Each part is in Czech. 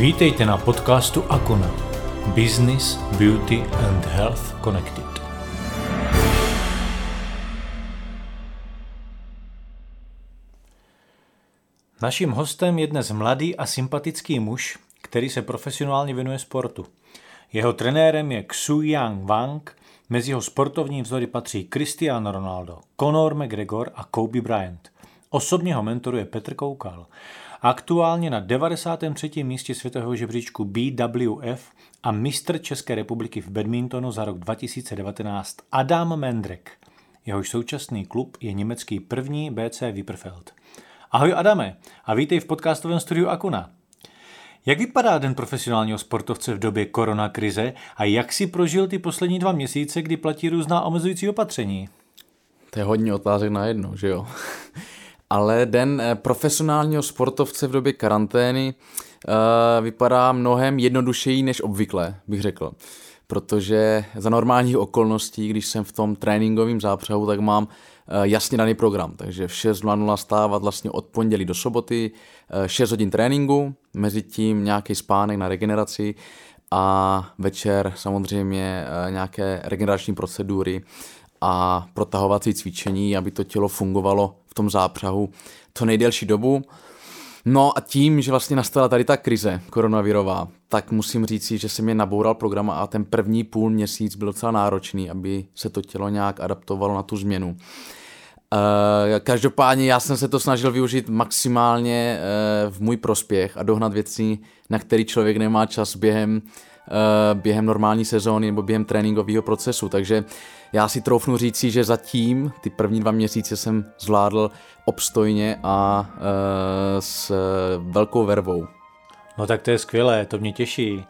Vítejte na podcastu Akona. Business, Beauty and Health Connected. Naším hostem je dnes mladý a sympatický muž, který se profesionálně věnuje sportu. Jeho trenérem je Xu Yang Wang, mezi jeho sportovní vzory patří Cristiano Ronaldo, Conor McGregor a Kobe Bryant. Osobně ho mentoruje Petr Koukal. Aktuálně na 93. místě světového žebříčku BWF a mistr České republiky v badmintonu za rok 2019 Adam Mendrek. Jehož současný klub je německý první BC Wipperfeld. Ahoj Adame a vítej v podcastovém studiu Akuna. Jak vypadá den profesionálního sportovce v době koronakrize a jak si prožil ty poslední dva měsíce, kdy platí různá omezující opatření? To je hodně otázek na jedno, že jo? Ale den eh, profesionálního sportovce v době karantény uh, vypadá mnohem jednodušeji než obvykle, bych řekl. Protože za normálních okolností, když jsem v tom tréninkovém zápřehu, tak mám uh, jasně daný program. Takže v 6.00 stávat vlastně od pondělí do soboty, uh, 6 hodin tréninku, mezi tím nějaký spánek na regeneraci a večer samozřejmě nějaké regenerační procedury a protahovací cvičení, aby to tělo fungovalo v tom zápřahu to nejdelší dobu. No a tím, že vlastně nastala tady ta krize koronavirová, tak musím říct, že se mi naboural program a ten první půl měsíc byl docela náročný, aby se to tělo nějak adaptovalo na tu změnu. Eh, každopádně já jsem se to snažil využít maximálně eh, v můj prospěch a dohnat věci, na který člověk nemá čas během, během normální sezóny nebo během tréninkového procesu. Takže já si troufnu říci, že zatím ty první dva měsíce jsem zvládl obstojně a e, s velkou vervou. No tak to je skvělé, to mě těší.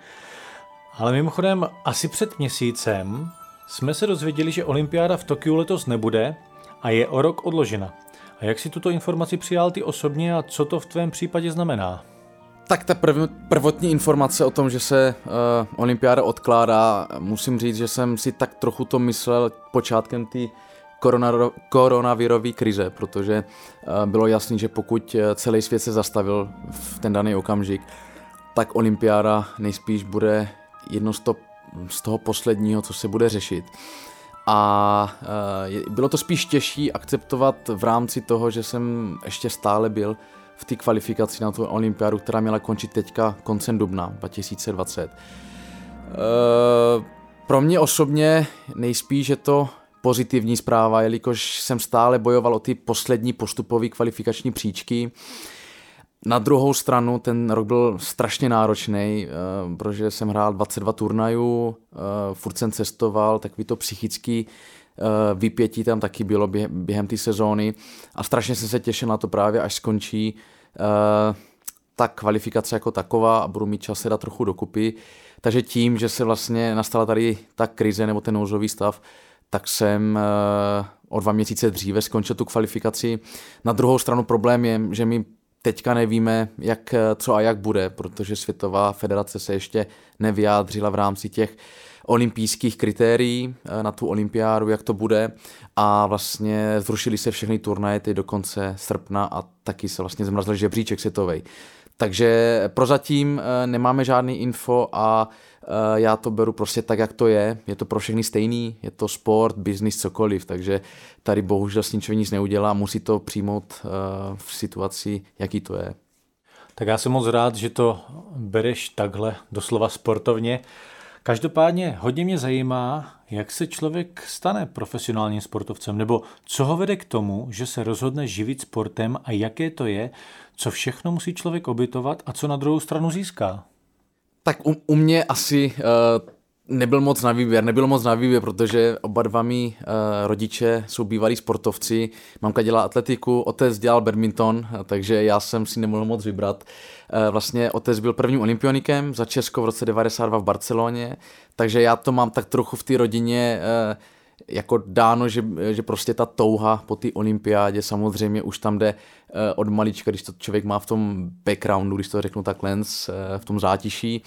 Ale mimochodem, asi před měsícem jsme se dozvěděli, že olympiáda v Tokiu letos nebude a je o rok odložena. A jak si tuto informaci přijal ty osobně a co to v tvém případě znamená? Tak ta prv, prvotní informace o tom, že se uh, olympiáda odkládá, musím říct, že jsem si tak trochu to myslel počátkem té koronavirové krize, protože uh, bylo jasné, že pokud eh, celý svět se zastavil v ten daný okamžik, tak olympiáda nejspíš bude jedno z, to, z toho posledního, co se bude řešit. A uh, bylo to spíš těžší akceptovat v rámci toho, že jsem ještě stále byl v té kvalifikaci na tu olympiádu, která měla končit teďka koncem dubna 2020. E, pro mě osobně nejspíš je to pozitivní zpráva, jelikož jsem stále bojoval o ty poslední postupové kvalifikační příčky. Na druhou stranu ten rok byl strašně náročný, eh, protože jsem hrál 22 turnajů, eh, furt jsem cestoval, takový to psychický Eh, vypětí tam taky bylo během, během té sezóny a strašně jsem se těšil na to právě, až skončí uh, ta kvalifikace jako taková a budu mít čas se dát trochu dokupy. Takže tím, že se vlastně nastala tady ta krize nebo ten nouzový stav, tak jsem uh, o dva měsíce dříve skončil tu kvalifikaci. Na druhou stranu problém je, že my teďka nevíme, jak, co a jak bude, protože Světová federace se ještě nevyjádřila v rámci těch olympijských kritérií eh, na tu olympiádu, jak to bude a vlastně zrušili se všechny turnaje ty do konce srpna a taky se vlastně zmrazil žebříček světový. Takže prozatím eh, nemáme žádný info a eh, já to beru prostě tak, jak to je. Je to pro všechny stejný, je to sport, business, cokoliv, takže tady bohužel s ničím nic neudělá, musí to přijmout v situaci, jaký to je. Tak já jsem moc rád, že to bereš takhle doslova sportovně. Každopádně hodně mě zajímá, jak se člověk stane profesionálním sportovcem, nebo co ho vede k tomu, že se rozhodne živit sportem a jaké to je, co všechno musí člověk obytovat a co na druhou stranu získá. Tak u, u mě asi uh, nebyl moc na výběr, nebylo moc na výběr, protože oba dva mý uh, rodiče jsou bývalí sportovci. Mamka dělá atletiku, otec dělal badminton, takže já jsem si nemohl moc vybrat. Uh, vlastně otec byl prvním olympionikem za Česko v roce 92 v Barceloně, takže já to mám tak trochu v té rodině uh, jako dáno, že, že prostě ta touha po té olympiádě samozřejmě už tam jde od malička, když to člověk má v tom backgroundu, když to řeknu takhle, v tom zátiší.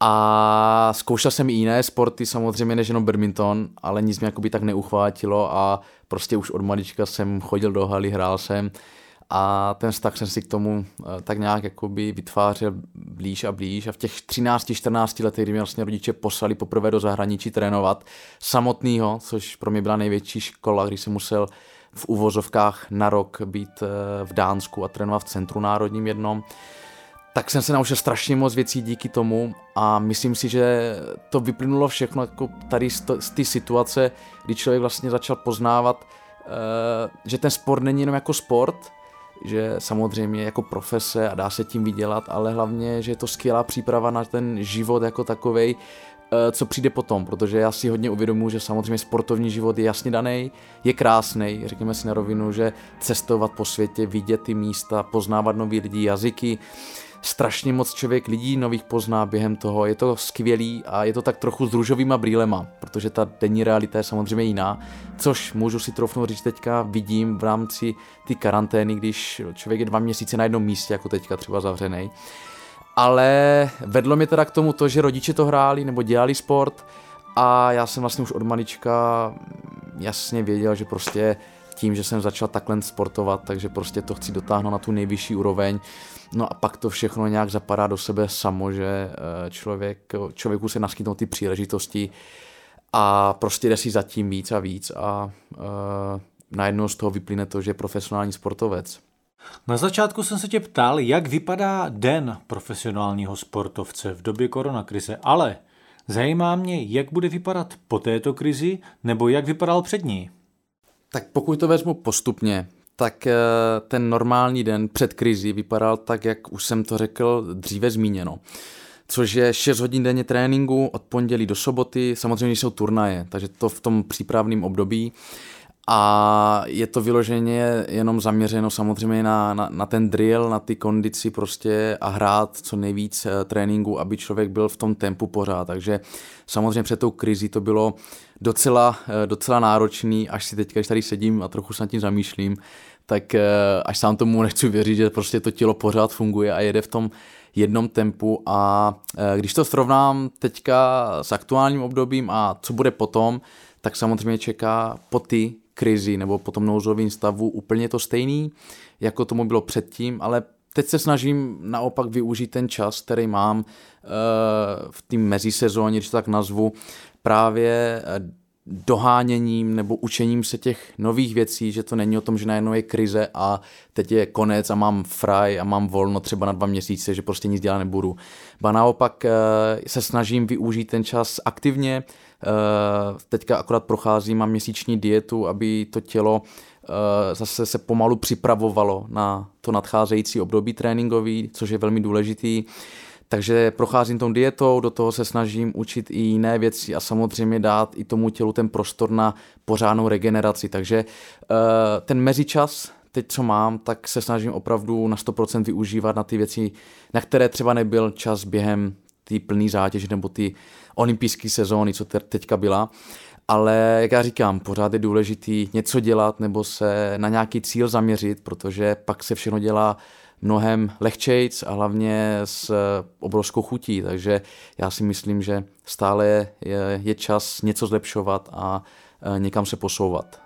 A zkoušel jsem i jiné sporty, samozřejmě než jenom badminton, ale nic mě tak neuchvátilo a prostě už od malička jsem chodil do haly, hrál jsem a ten vztah jsem si k tomu eh, tak nějak jakoby vytvářel blíž a blíž. A v těch 13-14 letech, kdy mě vlastně rodiče poslali poprvé do zahraničí trénovat samotného, což pro mě byla největší škola, když jsem musel v uvozovkách na rok být eh, v Dánsku a trénovat v centru národním jednom, tak jsem se naučil strašně moc věcí díky tomu a myslím si, že to vyplynulo všechno jako tady z té situace, kdy člověk vlastně začal poznávat, eh, že ten sport není jenom jako sport, že samozřejmě jako profese a dá se tím vydělat, ale hlavně, že je to skvělá příprava na ten život jako takovej, eh, co přijde potom, protože já si hodně uvědomuji, že samozřejmě sportovní život je jasně daný, je krásný, řekněme si na rovinu, že cestovat po světě, vidět ty místa, poznávat nový lidi, jazyky, strašně moc člověk lidí nových pozná během toho, je to skvělý a je to tak trochu s růžovýma brýlema, protože ta denní realita je samozřejmě jiná, což můžu si troufnout říct teďka, vidím v rámci ty karantény, když člověk je dva měsíce na jednom místě, jako teďka třeba zavřený. Ale vedlo mě teda k tomu to, že rodiče to hráli nebo dělali sport a já jsem vlastně už od malička jasně věděl, že prostě tím, že jsem začal takhle sportovat, takže prostě to chci dotáhnout na tu nejvyšší úroveň. No a pak to všechno nějak zapadá do sebe samo, že eh, člověk, člověku se naskytnou ty příležitosti a prostě jde si zatím víc a víc a uh, najednou z toho vyplyne to, že je profesionální sportovec. Na začátku jsem se tě ptal, jak vypadá den profesionálního sportovce v době koronakrize, ale zajímá mě, jak bude vypadat po této krizi, nebo jak vypadal před ní. Tak pokud to vezmu postupně, tak eh, ten normální den před krizi vypadal tak, jak už jsem to řekl dříve zmíněno. Což je 6 hodin denně tréninku od pondělí do soboty, samozřejmě jsou turnaje, takže to v tom přípravném období a je to vyloženě jenom zaměřeno samozřejmě na, na, na ten drill, na ty kondici prostě a hrát co nejvíc eh, tréninku, aby člověk byl v tom tempu pořád. Takže samozřejmě před tou krizi to bylo docela, eh, docela náročný, až si teďka, když tady sedím a trochu se nad tím zamýšlím, tak eh, až sám tomu nechci věřit, že prostě to tělo pořád funguje a jede v tom jednom tempu a když to srovnám teďka s aktuálním obdobím a co bude potom, tak samozřejmě čeká po ty krizi nebo po tom nouzovém stavu úplně to stejný, jako tomu bylo předtím, ale teď se snažím naopak využít ten čas, který mám uh, v té mezisezóně, když to tak nazvu, právě eh, doháněním nebo učením se těch nových věcí, že to není o tom, že najednou je krize a teď je konec a mám fraj a mám volno třeba na dva měsíce, že prostě nic dělat nebudu. Ba naopak eh, se snažím využít ten čas aktivně, Eh, teďka akorát procházím, mám měsíční dietu, aby to tělo eh, zase se pomalu připravovalo na to nadcházející období tréninkový, což je velmi důležitý. Takže procházím tou dietou, do toho se snažím učit i jiné věci a samozřejmě dát i tomu tělu ten prostor na pořádnou regeneraci. Takže eh, ten mezičas, teď co mám, tak se snažím opravdu na 100% využívat na ty věci, na které třeba nebyl čas během té plné zátěže nebo ty olympijské sezóny, co teďka byla. Ale jak já říkám, pořád je důležitý něco dělat nebo se na nějaký cíl zaměřit, protože pak se všechno dělá mnohem lehčejc a hlavně s obrovskou chutí, takže já si myslím, že stále je, je čas něco zlepšovat a e, někam se posouvat.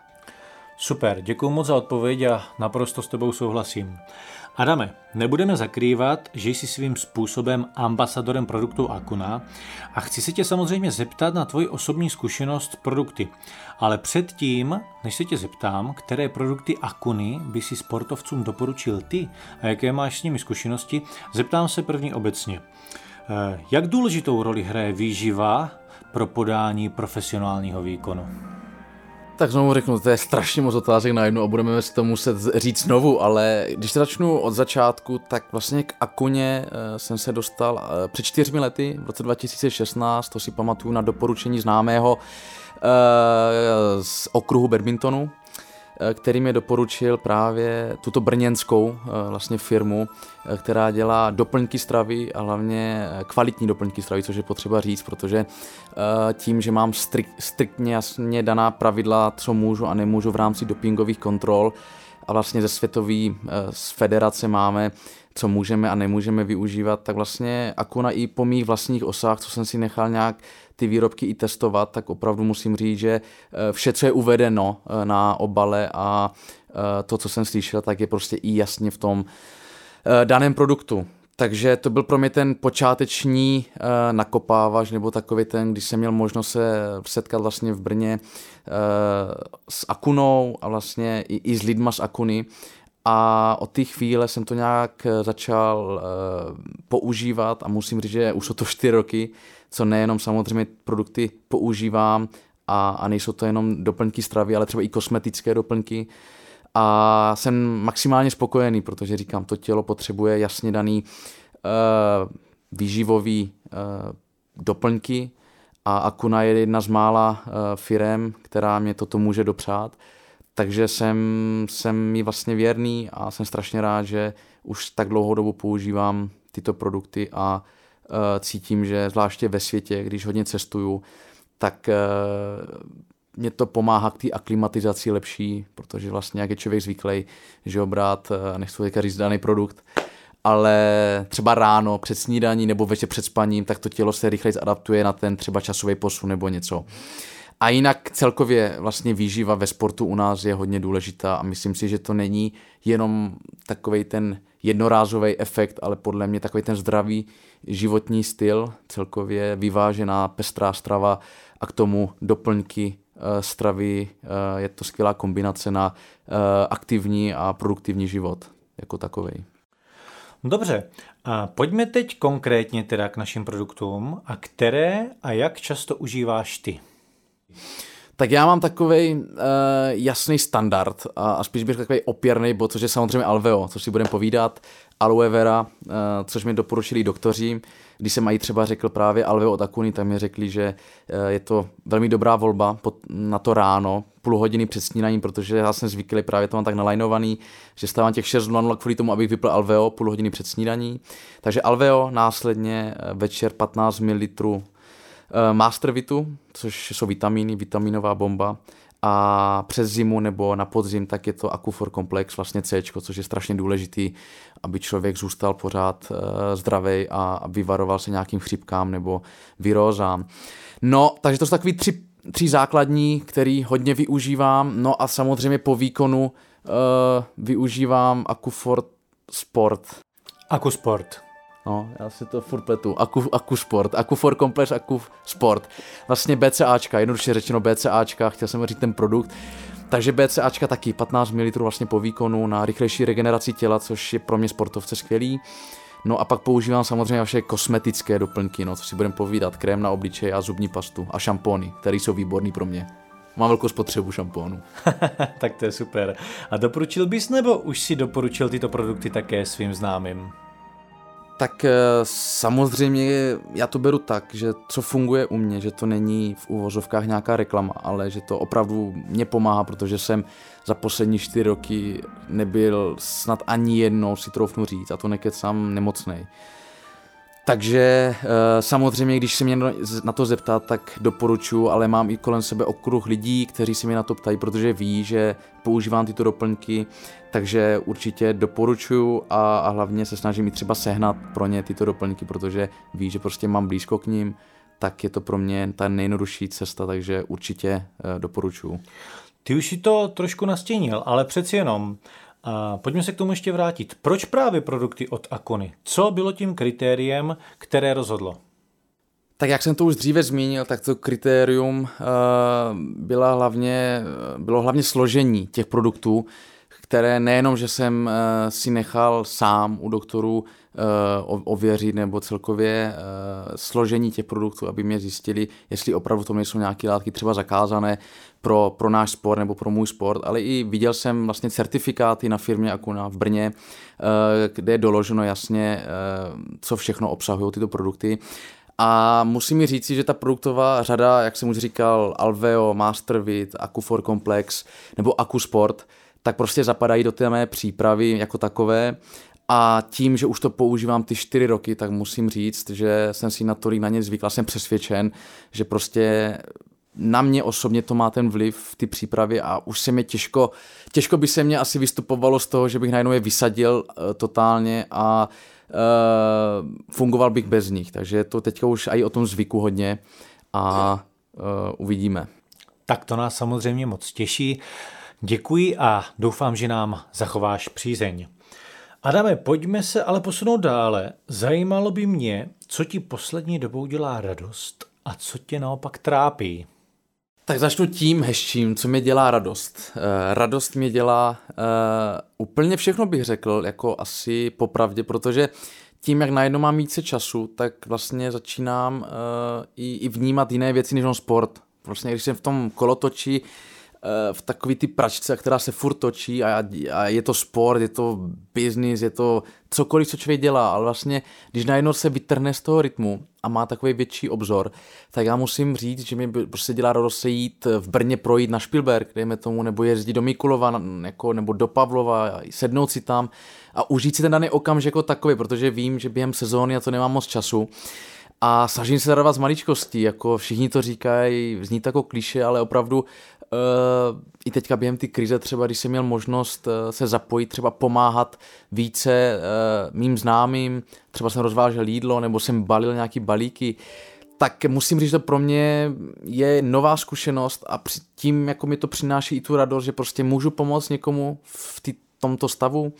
Super, děkuji moc za odpověď a naprosto s tebou souhlasím. Adame, nebudeme zakrývat, že jsi svým způsobem ambasadorem produktu Akuna a chci se tě samozřejmě zeptat na tvoji osobní zkušenost produkty. Ale předtím, než se tě zeptám, které produkty Akuny by si sportovcům doporučil ty a jaké máš s nimi zkušenosti, zeptám se první obecně. Eh, jak důležitou roli hraje výživa pro podání profesionálního výkonu? Tak znovu řeknu, to je strašně moc otázek na jednu a budeme si to muset říct znovu, ale když se začnu od začátku, tak vlastně k Akuně uh, jsem se dostal uh, před čtyřmi lety, v roce 2016, to si pamatuju na doporučení známého uh, z okruhu badmintonu, Eh, který mi doporučil právě tuto brněnskou eh, vlastně firmu, eh, která dělá doplňky stravy a hlavně kvalitní doplňky stravy, což je potřeba říct, protože tím, že mám strik, striktně jasně daná pravidla, co můžu a nemůžu v rámci dopingových kontrol a vlastně ze světové z federace máme co můžeme a nemůžeme využívat, tak vlastně Akuna i po mých vlastních osách, co jsem si nechal nějak ty výrobky i testovat, tak opravdu musím říct, že eh, vše, co je uvedeno eh, na obale a eh, to, co jsem slyšel, tak je prostě i jasně v tom daném produktu. Takže to byl pro mě ten počáteční uh, nakopávač, nebo takový ten, když jsem měl možnost se setkat vlastně v Brně uh, s Akunou a vlastně i, i s lidma z Akuny. A od té chvíle jsem to nějak začal uh, používat a musím říct, že už jsou to čtyři roky, co nejenom samozřejmě produkty používám a, a nejsou to jenom doplňky stravy, ale třeba i kosmetické doplňky. A jsem maximálně spokojený, protože říkám, to tělo potřebuje jasně daný uh, výživový uh, doplňky a Akuna je jedna z mála uh, firem, která mě toto může dopřát. Takže jsem, jsem mi vlastně věrný a jsem strašně rád, že už tak dlouhou dobu používám tyto produkty a uh, cítím, že zvláště ve světě, když hodně cestuju, tak uh, mě to pomáhá k té aklimatizaci lepší, protože vlastně jak je člověk zvyklý, že obrát, nechci teďka říct daný produkt, ale třeba ráno před snídaní nebo večer před spaním, tak to tělo se rychleji adaptuje na ten třeba časový posun nebo něco. A jinak celkově vlastně výživa ve sportu u nás je hodně důležitá a myslím si, že to není jenom takový ten jednorázový efekt, ale podle mě takový ten zdravý životní styl, celkově vyvážená pestrá strava a k tomu doplňky eh, stravy. Eh, je to skvělá kombinace na eh, aktivní a produktivní život jako takový. Dobře, a pojďme teď konkrétně teda k našim produktům a které a jak často užíváš ty? Tak já mám takový uh, jasný standard a, a spíš bych takový opěrný bod, což je samozřejmě Alveo, což si budeme povídat, aloe vera, uh, což mi doporučili doktoři. Když jsem mají třeba řekl právě Alveo od Akuny, tak mi řekli, že uh, je to velmi dobrá volba pod, na to ráno, půl hodiny před snídaním, protože já jsem zvyklý, právě to mám tak nalajnovaný, že stávám těch 6.00 kvůli tomu, abych vypil Alveo půl hodiny před snídaní. Takže Alveo, následně večer 15 ml Eh, Mastervitu, což jsou vitamíny, vitaminová bomba a přes zimu nebo na podzim tak je to Acufor Komplex, vlastně C, což je strašně důležitý, aby člověk zůstal pořád uh, zdravý a vyvaroval se nějakým chřipkám nebo virózám. No, takže to jsou takový tři, tři základní, který hodně využívám, no a samozřejmě po výkonu uh, využívám Acufor Sport. Akusport. No, já si to furt pletu. Aku, Aku Sport, Aku for Complex, Aku Sport. Vlastně BCAčka, jednoduše řečeno BCAčka, chtěl jsem říct ten produkt. Takže BCAčka taky 15 ml vlastně po výkonu na rychlejší regeneraci těla, což je pro mě sportovce skvělý. No a pak používám samozřejmě vaše kosmetické doplňky, no, co si budeme povídat, krém na obličej a zubní pastu a šampóny, které jsou výborný pro mě. Mám velkou spotřebu šampónu. tak to je super. A doporučil bys nebo už si doporučil tyto produkty také svým známým? Tak eh, samozřejmě já to beru tak, že co funguje u mě, že to není v uvozovkách nějaká reklama, ale že to opravdu mě pomáhá, protože jsem za poslední čtyři roky nebyl snad ani jednou, si troufnu říct, a to nekecám nemocnej. Takže eh, samozřejmě, když se mě na to zeptat, tak doporučuji, ale mám i kolem sebe okruh lidí, kteří se mě na to ptají, protože ví, že používám tyto doplňky, takže určitě doporučuji a, a hlavně se snažím i třeba sehnat pro ně tyto doplňky, protože ví, že prostě mám blízko k ním, tak je to pro mě ta nejjednodušší cesta, takže určitě eh, doporučuji. Ty už si to trošku nastínil, ale přeci jenom a pojďme se k tomu ještě vrátit. Proč právě produkty od Akony? Co bylo tím kritériem, které rozhodlo? Tak jak jsem to už dříve zmínil, tak to kritérium uh, byla hlavně, bylo hlavně složení těch produktů, které nejenom, že jsem uh, si nechal sám u doktorů uh, ověřit nebo celkově uh, složení těch produktů, aby mě zjistili, jestli opravdu to nejsou nějaké látky třeba zakázané pro, pro náš sport nebo pro můj sport, ale i viděl jsem vlastně certifikáty na firmě Akuna v Brně, kde je doloženo jasně, co všechno obsahují tyto produkty. A musím mi říct, že ta produktová řada, jak jsem už říkal, Alveo, Mastervit, Acufor Complex nebo Acusport, tak prostě zapadají do té mé přípravy jako takové. A tím, že už to používám ty čtyři roky, tak musím říct, že jsem si na to na ně zvykl, jsem přesvědčen, že prostě na mě osobně to má ten vliv v ty přípravy a už se mi těžko, těžko by se mě asi vystupovalo z toho, že bych najednou je vysadil uh, totálně a uh, fungoval bych bez nich. Takže to teďka už i o tom zvyku hodně a uh, uvidíme. Tak to nás samozřejmě moc těší. Děkuji a doufám, že nám zachováš přízeň. Adame, pojďme se ale posunout dále. Zajímalo by mě, co ti poslední dobou dělá radost a co tě naopak trápí. Tak začnu tím hezčím, co mi dělá radost. Uh, radost mi dělá uh, úplně všechno bych řekl, jako asi popravdě, protože tím, jak najednou mám více času, tak vlastně začínám uh, i, i vnímat jiné věci než sport. Vlastně když jsem v tom kolotoči, Eh, v takový ty pračce, která se furt točí a, a je to sport, je to business, je to cokoliv, co člověk dělá, ale vlastně, když najednou se vytrhne z toho rytmu a má takový větší obzor, tak já musím říct, že mi prostě dělá radost se jít v Brně projít na Spielberg, dejme tomu, nebo jezdit do Mikulova, jako, nebo do Pavlova, sednout si tam a užít si ten daný okamžik jako takový, protože vím, že během sezóny já to nemám moc času, a snažím se radovat z maličkostí, jako všichni to říkají, zní to jako kliše, ale opravdu uh, i teďka během ty krize třeba, když jsem měl možnost uh, se zapojit, třeba pomáhat více uh, mým známým, třeba jsem rozvážel jídlo nebo jsem balil nějaký balíky, tak musím říct, že to pro mě je nová zkušenost a tím jako mi to přináší i tu radost, že prostě můžu pomoct někomu v tý, tomto stavu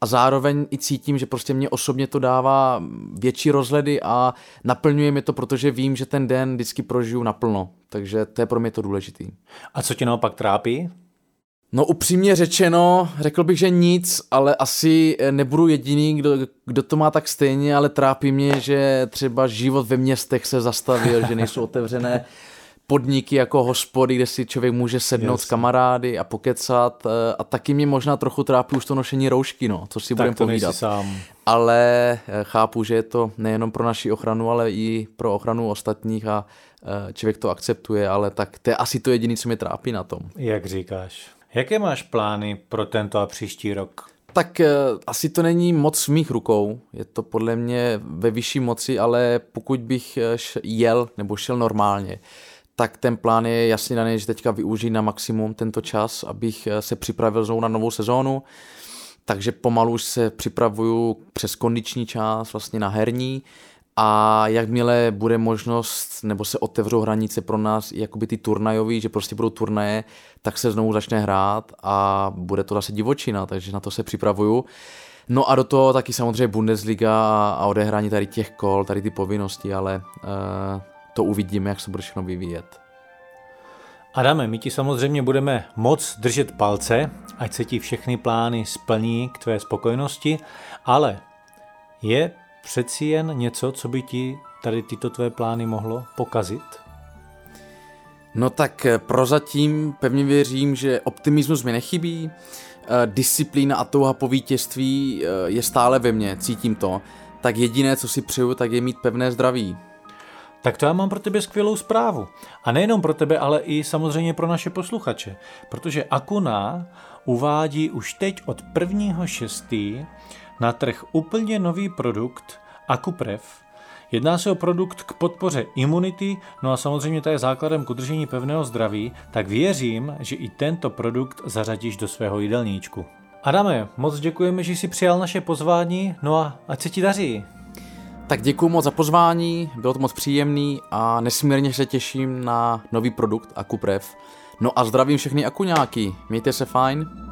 a zároveň i cítím, že prostě mě osobně to dává větší rozhledy a naplňuje mi to, protože vím, že ten den vždycky prožiju naplno. Takže to je pro mě to důležitý. A co tě naopak trápí? No upřímně řečeno, řekl bych, že nic, ale asi nebudu jediný, kdo, kdo to má tak stejně, ale trápí mě, že třeba život ve městech se zastavil, že nejsou otevřené podniky jako hospody, kde si člověk může sednout yes. s kamarády a pokecat eh, a taky mě možná trochu trápí už to nošení roušky, no, co si budeme povídat. Sám. Ale eh, chápu, že je to nejenom pro naši ochranu, ale i pro ochranu ostatních a eh, člověk to akceptuje, ale tak to je asi to jediné, co mě trápí na tom. Jak říkáš. Jaké máš plány pro tento a příští rok? Tak asi to není moc v mých rukou, je to podle mě ve vyšší moci, ale pokud bych jel nebo šel normálně, tak ten plán je jasně daný, že teďka využít na maximum tento čas, abych eh, se připravil znovu na novou sezónu. Takže pomalu už se připravuju přes kondiční část vlastně na herní a jakmile bude možnost, nebo se otevřou hranice pro nás, jakoby ty turnajový, že prostě budou turnaje, tak se znovu začne hrát a bude to zase divočina, takže na to se připravuju. No a do toho taky samozřejmě Bundesliga a odehrání tady těch kol, tady ty povinnosti, ale uh, to uvidíme, jak se bude všechno vyvíjet. Adame, my ti samozřejmě budeme moc držet palce, ať se ti všechny plány splní k tvé spokojenosti, ale je přeci jen něco, co by ti tady tyto tvé plány mohlo pokazit? No tak eh, prozatím pevně věřím, že optimismus mi nechybí, eh, disciplína a touha po vítězství eh, je stále ve mně, cítím to. Tak jediné, co si přeju, tak je mít pevné zdraví. Tak to já mám pro tebe skvělou zprávu. A nejenom pro tebe, ale i samozřejmě pro naše posluchače. Protože Akuna uvádí už teď od 1.6. na trh úplně nový produkt Akuprev. Jedná se o produkt k podpoře imunity, no a samozřejmě to je základem k udržení pevného zdraví, tak věřím, že i tento produkt zařadíš do svého jídelníčku. Adame, moc děkujeme, že jsi přijal naše pozvání, no a ať se ti daří. Tak děkuji moc za pozvání, bylo to moc příjemný a nesmírně se těším na nový produkt Akuprev. No a zdravím všechny akuňáky, mějte se fajn.